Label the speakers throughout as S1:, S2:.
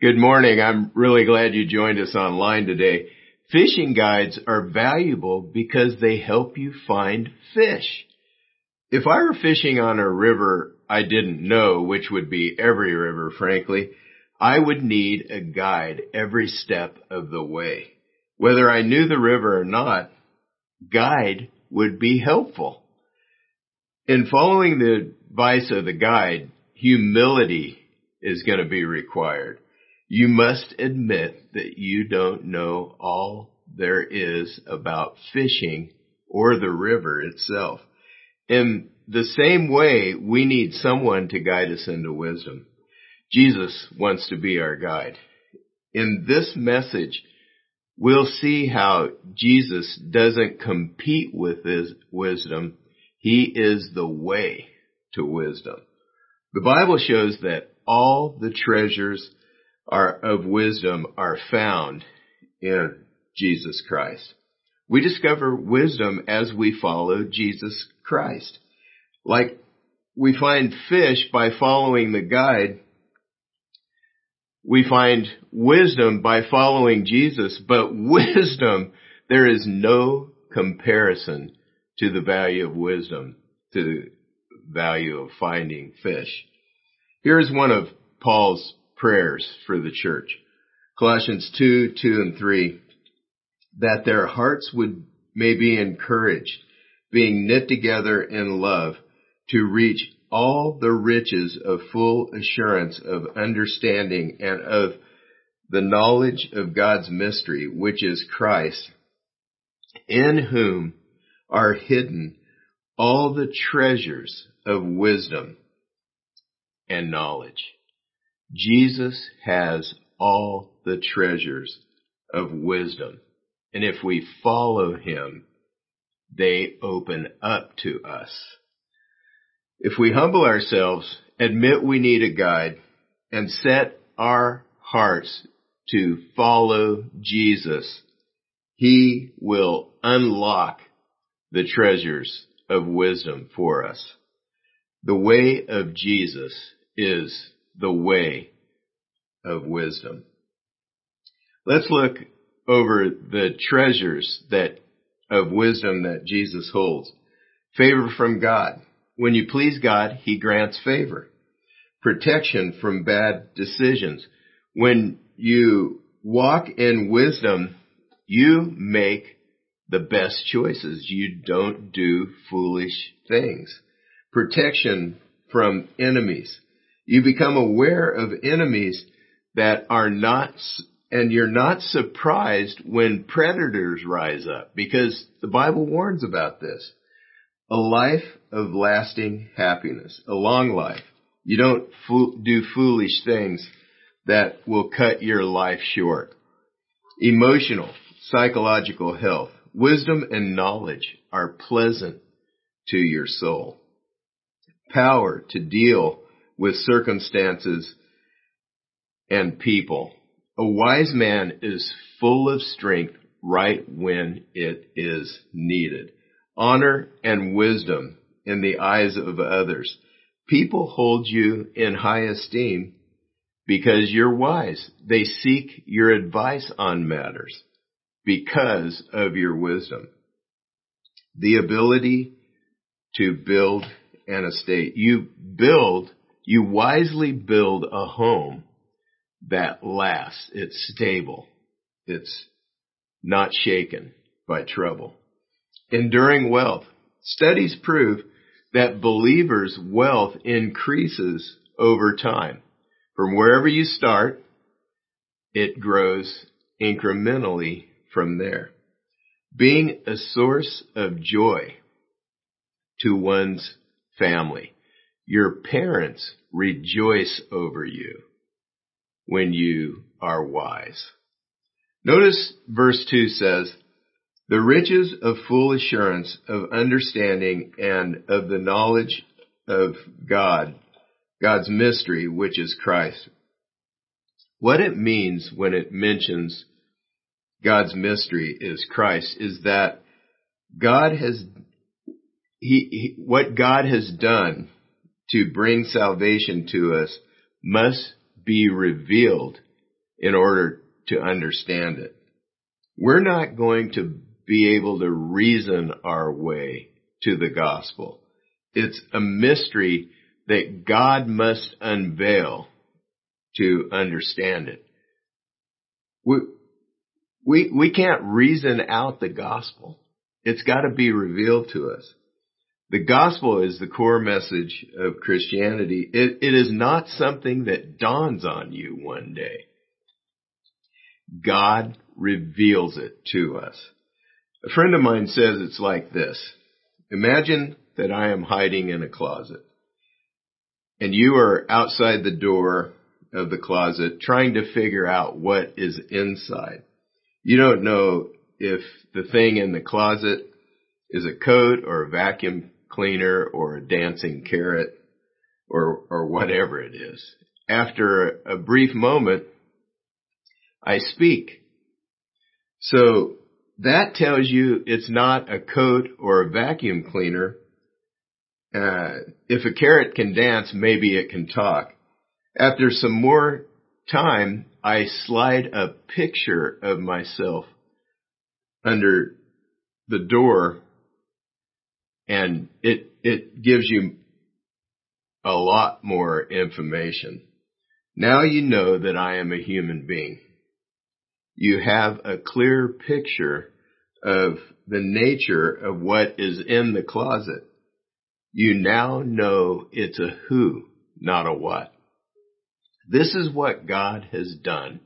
S1: Good morning. I'm really glad you joined us online today. Fishing guides are valuable because they help you find fish. If I were fishing on a river I didn't know, which would be every river, frankly, I would need a guide every step of the way. Whether I knew the river or not, guide would be helpful. In following the advice of the guide, humility is going to be required. You must admit that you don't know all there is about fishing or the river itself. In the same way, we need someone to guide us into wisdom. Jesus wants to be our guide. In this message, we'll see how Jesus doesn't compete with his wisdom. He is the way to wisdom. The Bible shows that all the treasures are, of wisdom are found in Jesus Christ. We discover wisdom as we follow Jesus Christ. Like we find fish by following the guide. We find wisdom by following Jesus, but wisdom, there is no comparison to the value of wisdom, to the value of finding fish. Here's one of Paul's prayers for the church. Colossians 2, 2 and 3. That their hearts would, may be encouraged, being knit together in love, to reach all the riches of full assurance of understanding and of the knowledge of God's mystery, which is Christ, in whom are hidden all the treasures of wisdom and knowledge. Jesus has all the treasures of wisdom. And if we follow him, they open up to us. If we humble ourselves, admit we need a guide, and set our hearts to follow Jesus, he will unlock the treasures of wisdom for us. The way of Jesus is the way of wisdom. Let's look over the treasures that of wisdom that Jesus holds. Favor from God. When you please God, He grants favor. Protection from bad decisions. When you walk in wisdom, you make the best choices. You don't do foolish things. Protection from enemies. You become aware of enemies that are not, and you're not surprised when predators rise up because the Bible warns about this. A life of lasting happiness, a long life. You don't do foolish things that will cut your life short. Emotional, psychological health, wisdom and knowledge are pleasant to your soul. Power to deal with circumstances and people. A wise man is full of strength right when it is needed. Honor and wisdom in the eyes of others. People hold you in high esteem because you're wise. They seek your advice on matters because of your wisdom. The ability to build an estate. You build you wisely build a home that lasts. It's stable. It's not shaken by trouble. Enduring wealth. Studies prove that believers' wealth increases over time. From wherever you start, it grows incrementally from there. Being a source of joy to one's family. Your parents rejoice over you when you are wise. Notice verse 2 says, the riches of full assurance of understanding and of the knowledge of God, God's mystery, which is Christ. What it means when it mentions God's mystery is Christ is that God has, he, he what God has done to bring salvation to us must be revealed in order to understand it. We're not going to be able to reason our way to the gospel. It's a mystery that God must unveil to understand it. We, we, we can't reason out the gospel. It's got to be revealed to us. The gospel is the core message of Christianity. It, it is not something that dawns on you one day. God reveals it to us. A friend of mine says it's like this. Imagine that I am hiding in a closet and you are outside the door of the closet trying to figure out what is inside. You don't know if the thing in the closet is a coat or a vacuum cleaner or a dancing carrot or, or whatever it is. After a brief moment, I speak. So that tells you it's not a coat or a vacuum cleaner. Uh, if a carrot can dance, maybe it can talk. After some more time, I slide a picture of myself under the door and it, it gives you a lot more information. Now you know that I am a human being. You have a clear picture of the nature of what is in the closet. You now know it's a who, not a what. This is what God has done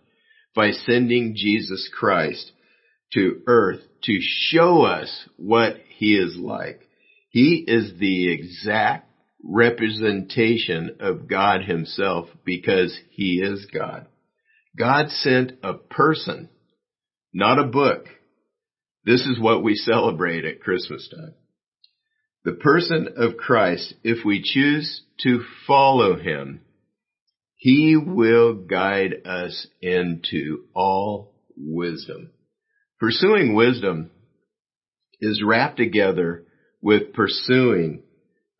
S1: by sending Jesus Christ to earth to show us what he is like. He is the exact representation of God himself because he is God. God sent a person, not a book. This is what we celebrate at Christmas time. The person of Christ, if we choose to follow him, he will guide us into all wisdom. Pursuing wisdom is wrapped together with pursuing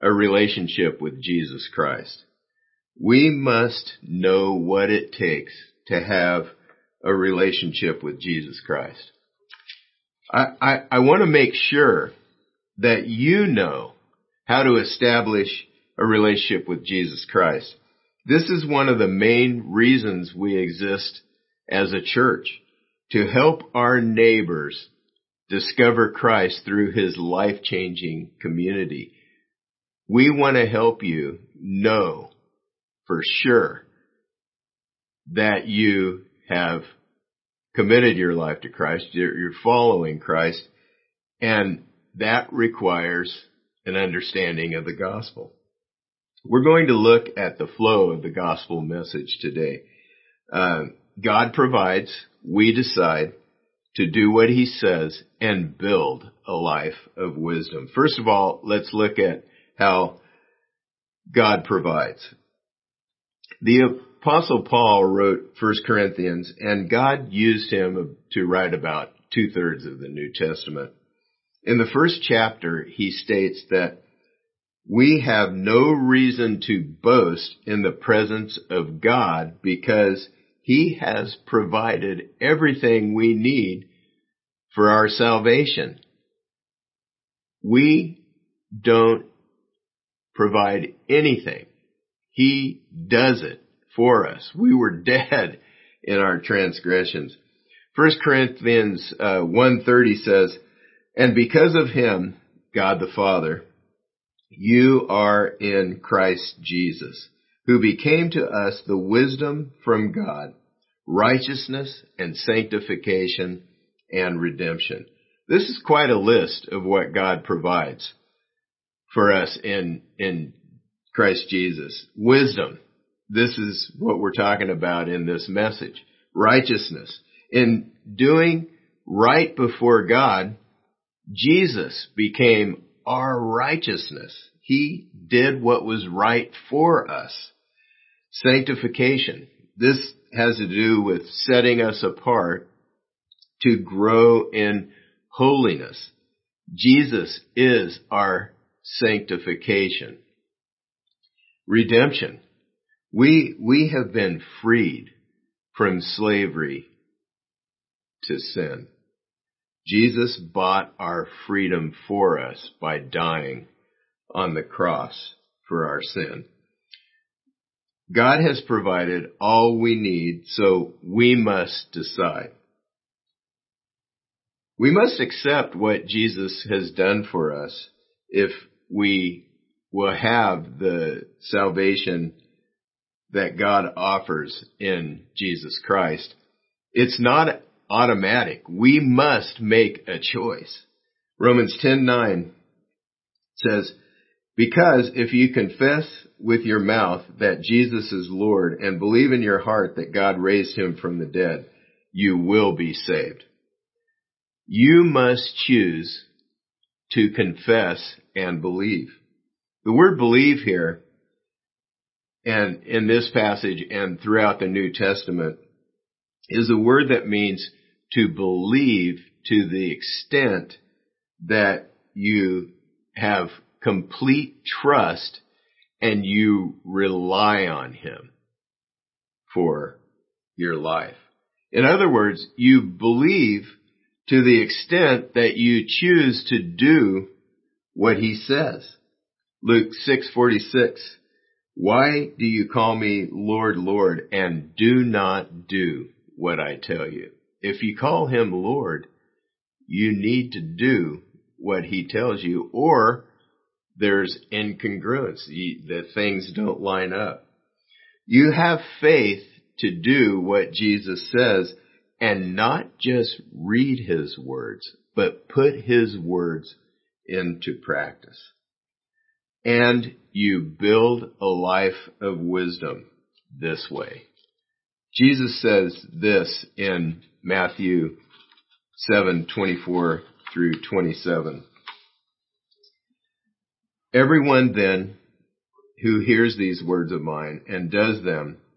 S1: a relationship with Jesus Christ. We must know what it takes to have a relationship with Jesus Christ. I, I, I want to make sure that you know how to establish a relationship with Jesus Christ. This is one of the main reasons we exist as a church, to help our neighbors discover Christ through his life-changing community. We want to help you know for sure that you have committed your life to Christ, you're following Christ, and that requires an understanding of the gospel. We're going to look at the flow of the gospel message today. Uh, God provides, we decide, to do what he says and build a life of wisdom. First of all, let's look at how God provides. The apostle Paul wrote 1 Corinthians and God used him to write about two thirds of the New Testament. In the first chapter, he states that we have no reason to boast in the presence of God because he has provided everything we need for our salvation. We don't provide anything. He does it for us. We were dead in our transgressions. 1 Corinthians uh, 1.30 says, And because of him, God the Father, you are in Christ Jesus who became to us the wisdom from God, righteousness and sanctification and redemption. This is quite a list of what God provides for us in, in Christ Jesus. Wisdom. This is what we're talking about in this message. Righteousness. In doing right before God, Jesus became our righteousness. He did what was right for us. Sanctification. This has to do with setting us apart to grow in holiness. Jesus is our sanctification. Redemption. We, we have been freed from slavery to sin. Jesus bought our freedom for us by dying on the cross for our sin. God has provided all we need, so we must decide. We must accept what Jesus has done for us if we will have the salvation that God offers in Jesus Christ. It's not automatic. We must make a choice. Romans 10:9 says, "Because if you confess with your mouth that Jesus is Lord and believe in your heart that God raised him from the dead, you will be saved." You must choose to confess and believe. The word believe here and in this passage and throughout the New Testament is a word that means to believe to the extent that you have complete trust and you rely on him for your life. In other words, you believe to the extent that you choose to do what he says. Luke 6:46 why do you call me Lord, Lord, and do not do what I tell you? If you call him Lord, you need to do what he tells you, or there's incongruence. The things don't line up. You have faith to do what Jesus says and not just read his words, but put his words into practice and you build a life of wisdom this way. Jesus says this in Matthew 7:24 through 27. Everyone then who hears these words of mine and does them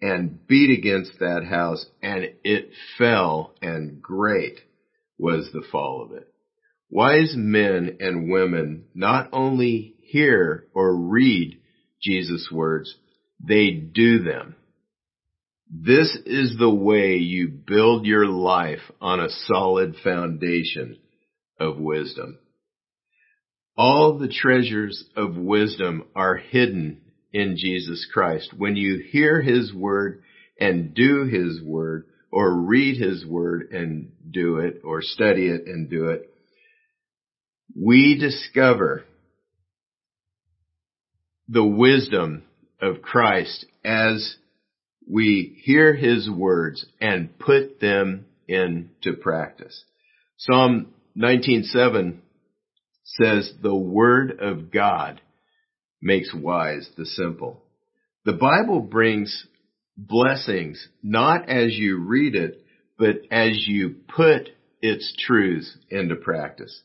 S1: and beat against that house and it fell and great was the fall of it. Wise men and women not only hear or read Jesus' words, they do them. This is the way you build your life on a solid foundation of wisdom. All the treasures of wisdom are hidden in Jesus Christ. When you hear His word and do His word, or read His word and do it, or study it and do it, we discover the wisdom of Christ as we hear his words and put them into practice. Psalm 19:7 says the word of God makes wise the simple. The Bible brings blessings not as you read it, but as you put its truths into practice.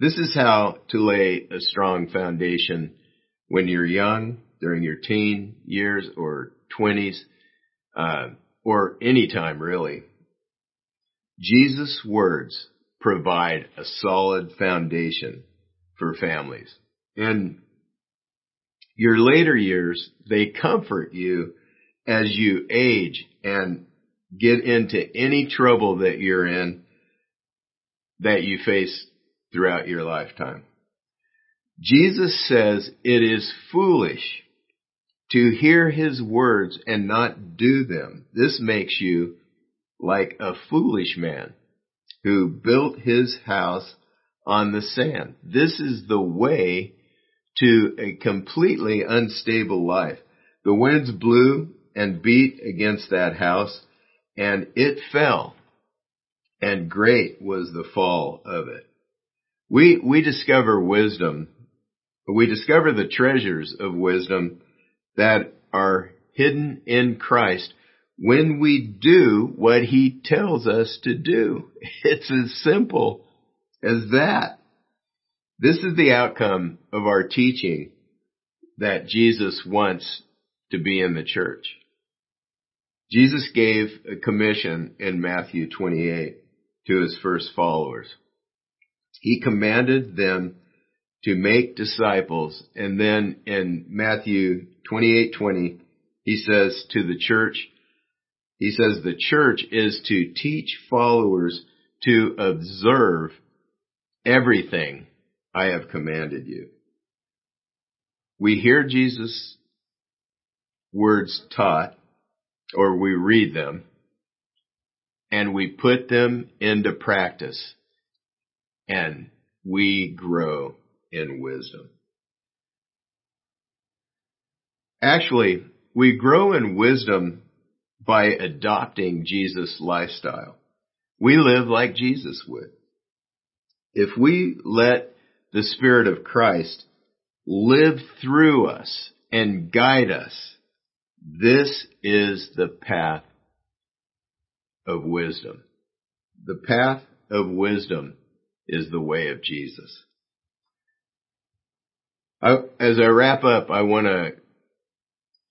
S1: This is how to lay a strong foundation when you're young, during your teen years or 20s, uh, or any time really. Jesus' words provide a solid foundation for families. In your later years, they comfort you as you age and get into any trouble that you're in that you face throughout your lifetime. Jesus says it is foolish to hear his words and not do them. This makes you like a foolish man who built his house on the sand. This is the way to a completely unstable life. The winds blew and beat against that house and it fell and great was the fall of it. We, we discover wisdom we discover the treasures of wisdom that are hidden in Christ when we do what he tells us to do. It's as simple as that. This is the outcome of our teaching that Jesus wants to be in the church. Jesus gave a commission in Matthew 28 to his first followers. He commanded them to make disciples and then in Matthew 28:20 he says to the church he says the church is to teach followers to observe everything I have commanded you. We hear Jesus' words taught, or we read them, and we put them into practice, and we grow in wisdom. Actually, we grow in wisdom by adopting Jesus' lifestyle. We live like Jesus would. If we let the Spirit of Christ live through us and guide us, this is the path of wisdom. The path of wisdom is the way of Jesus. I, as I wrap up, I want to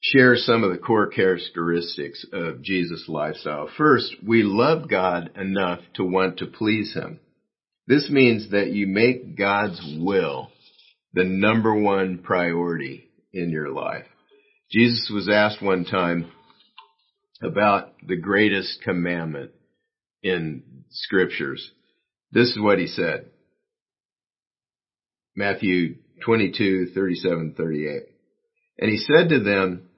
S1: share some of the core characteristics of Jesus' lifestyle. First, we love God enough to want to please Him. This means that you make God's will the number one priority in your life. Jesus was asked one time about the greatest commandment in scriptures. This is what he said. Matthew 22, 37, 38. And he said to them,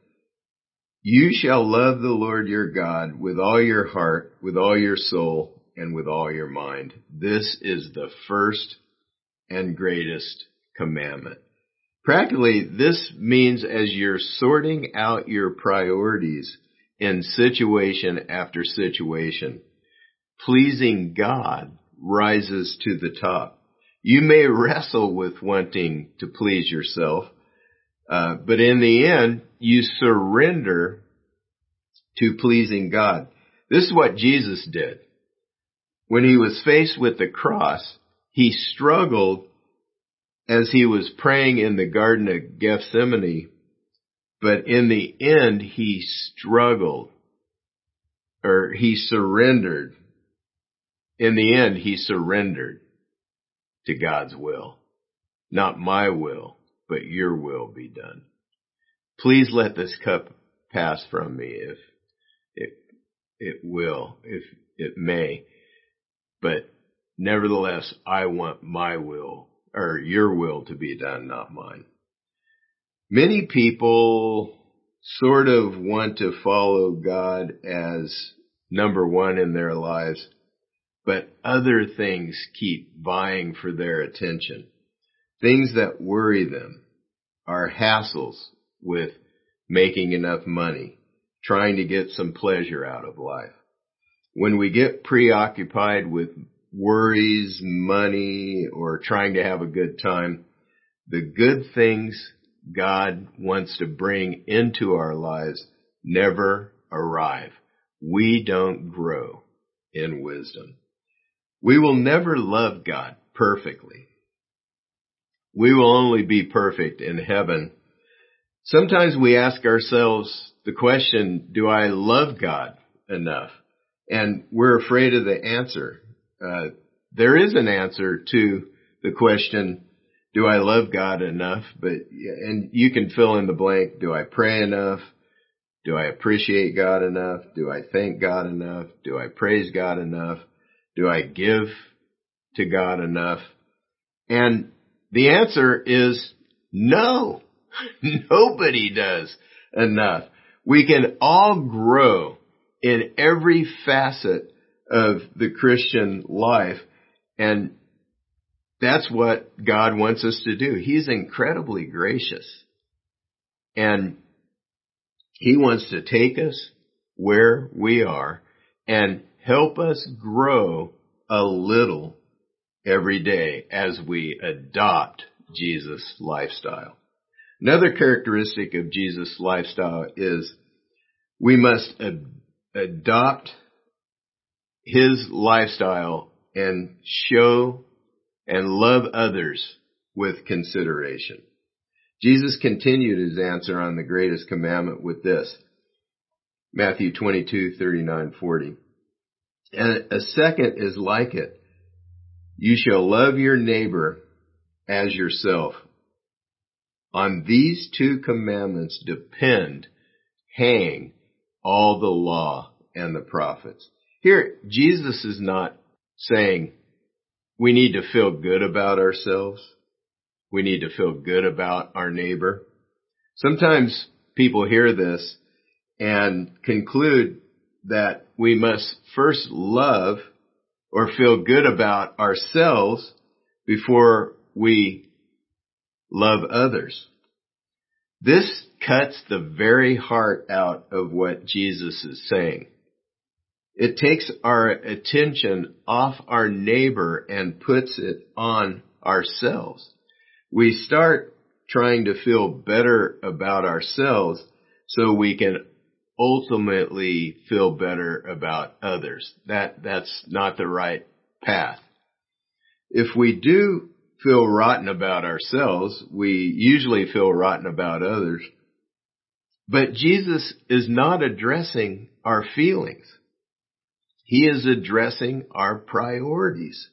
S1: you shall love the Lord your God with all your heart, with all your soul, and with all your mind. This is the first and greatest commandment. Practically, this means as you're sorting out your priorities in situation after situation, pleasing God rises to the top. You may wrestle with wanting to please yourself, uh, but in the end, you surrender to pleasing God. This is what Jesus did. When he was faced with the cross, he struggled as he was praying in the Garden of Gethsemane, but in the end, he struggled or he surrendered. In the end, he surrendered to God's will. Not my will, but your will be done. Please let this cup pass from me if it, it will, if it may. But nevertheless, I want my will or your will to be done, not mine. Many people sort of want to follow God as number one in their lives, but other things keep vying for their attention. Things that worry them are hassles with making enough money, trying to get some pleasure out of life. When we get preoccupied with worries, money, or trying to have a good time, the good things God wants to bring into our lives never arrive. We don't grow in wisdom. We will never love God perfectly. We will only be perfect in heaven. Sometimes we ask ourselves the question, do I love God enough? And we're afraid of the answer. Uh, there is an answer to the question, do I love God enough? But, and you can fill in the blank, do I pray enough? Do I appreciate God enough? Do I thank God enough? Do I praise God enough? Do I give to God enough? And the answer is no. Nobody does enough. We can all grow in every facet of the Christian life and that's what God wants us to do. He's incredibly gracious and He wants to take us where we are and help us grow a little every day as we adopt Jesus' lifestyle. Another characteristic of Jesus' lifestyle is we must adopt his lifestyle and show and love others with consideration. Jesus continued his answer on the greatest commandment with this. Matthew 22, 39, 40. And a second is like it. You shall love your neighbor as yourself. On these two commandments depend, hang all the law and the prophets. Here, Jesus is not saying we need to feel good about ourselves. We need to feel good about our neighbor. Sometimes people hear this and conclude that we must first love or feel good about ourselves before we love others. This cuts the very heart out of what Jesus is saying. It takes our attention off our neighbor and puts it on ourselves. We start trying to feel better about ourselves so we can ultimately feel better about others. That, that's not the right path. If we do feel rotten about ourselves, we usually feel rotten about others. But Jesus is not addressing our feelings. He is addressing our priorities,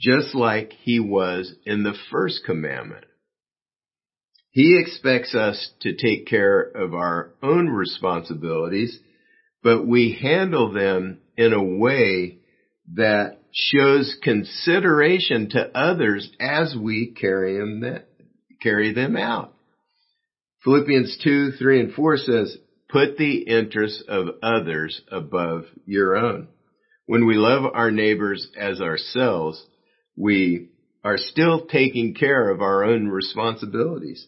S1: just like he was in the first commandment. He expects us to take care of our own responsibilities, but we handle them in a way that shows consideration to others as we carry them, carry them out. Philippians 2, 3, and 4 says, put the interests of others above your own. When we love our neighbors as ourselves, we are still taking care of our own responsibilities.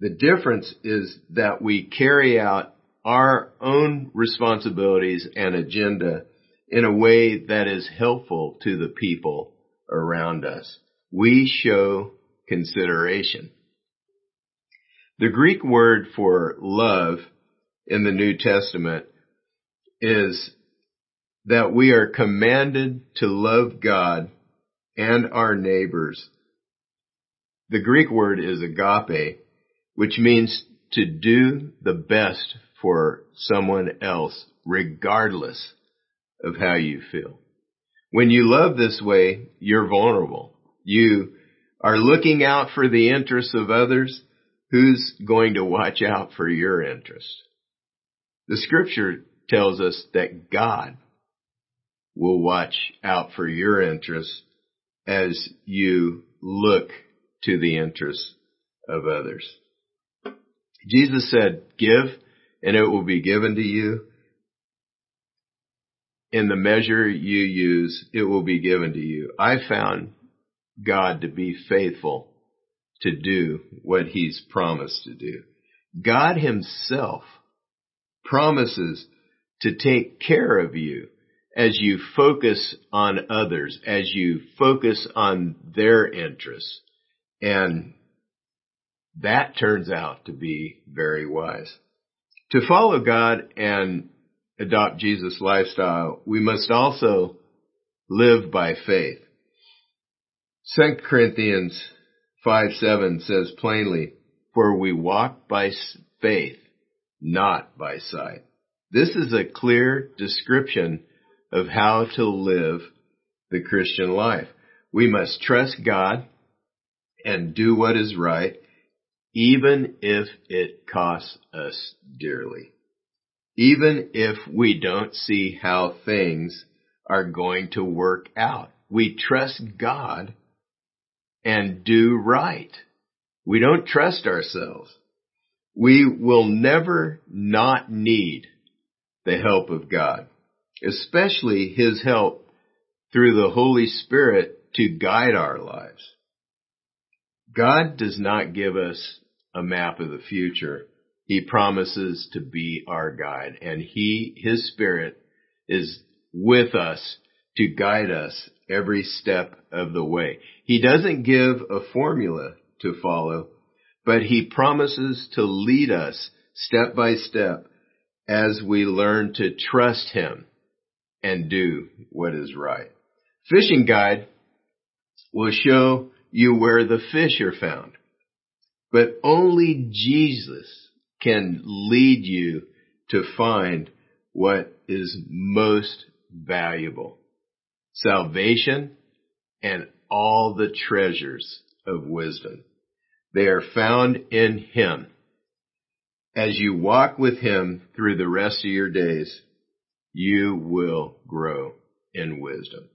S1: The difference is that we carry out our own responsibilities and agenda in a way that is helpful to the people around us. We show consideration. The Greek word for love in the New Testament is that we are commanded to love God and our neighbors. The Greek word is agape, which means to do the best for someone else regardless of how you feel. When you love this way, you're vulnerable. You are looking out for the interests of others. Who's going to watch out for your interests? The scripture tells us that God will watch out for your interests as you look to the interests of others. Jesus said, give and it will be given to you in the measure you use, it will be given to you. I found God to be faithful to do what he's promised to do. God himself promises to take care of you as you focus on others, as you focus on their interests. And that turns out to be very wise. To follow God and adopt Jesus' lifestyle, we must also live by faith. 2 Corinthians 5 7 says plainly, For we walk by faith, not by sight. This is a clear description of how to live the Christian life. We must trust God and do what is right, even if it costs us dearly even if we don't see how things are going to work out. We trust God and do right. We don't trust ourselves. We will never not need the help of God, especially His help through the Holy Spirit to guide our lives. God does not give us a map of the future. He promises to be our guide and he, his spirit is with us to guide us every step of the way. He doesn't give a formula to follow, but he promises to lead us step by step as we learn to trust Him and do what is right. Fishing guide will show you where the fish are found, but only Jesus can lead you to find what is most valuable. Salvation and all the treasures of wisdom. They are found in Him. As you walk with Him through the rest of your days, you will grow in wisdom.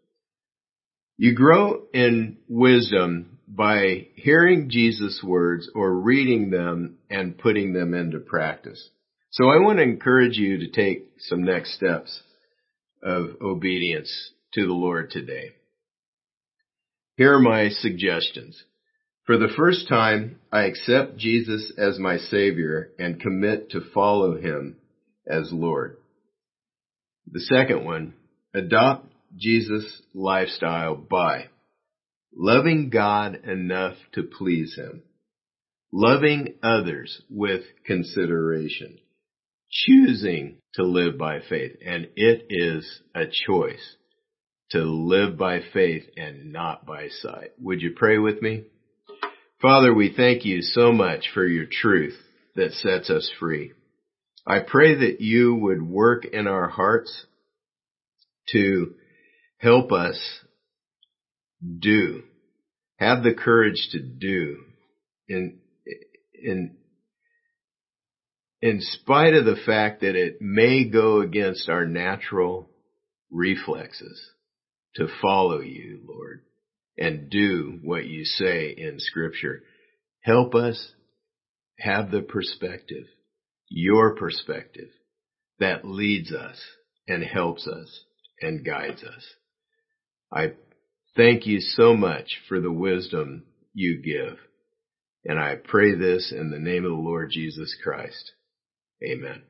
S1: You grow in wisdom by hearing Jesus' words or reading them and putting them into practice. So I want to encourage you to take some next steps of obedience to the Lord today. Here are my suggestions. For the first time, I accept Jesus as my Savior and commit to follow Him as Lord. The second one, adopt Jesus' lifestyle by loving God enough to please Him, loving others with consideration, choosing to live by faith, and it is a choice to live by faith and not by sight. Would you pray with me? Father, we thank you so much for your truth that sets us free. I pray that you would work in our hearts to help us do, have the courage to do in, in, in spite of the fact that it may go against our natural reflexes to follow you, Lord, and do what you say in scripture. Help us have the perspective, your perspective, that leads us and helps us and guides us. I thank you so much for the wisdom you give. And I pray this in the name of the Lord Jesus Christ. Amen.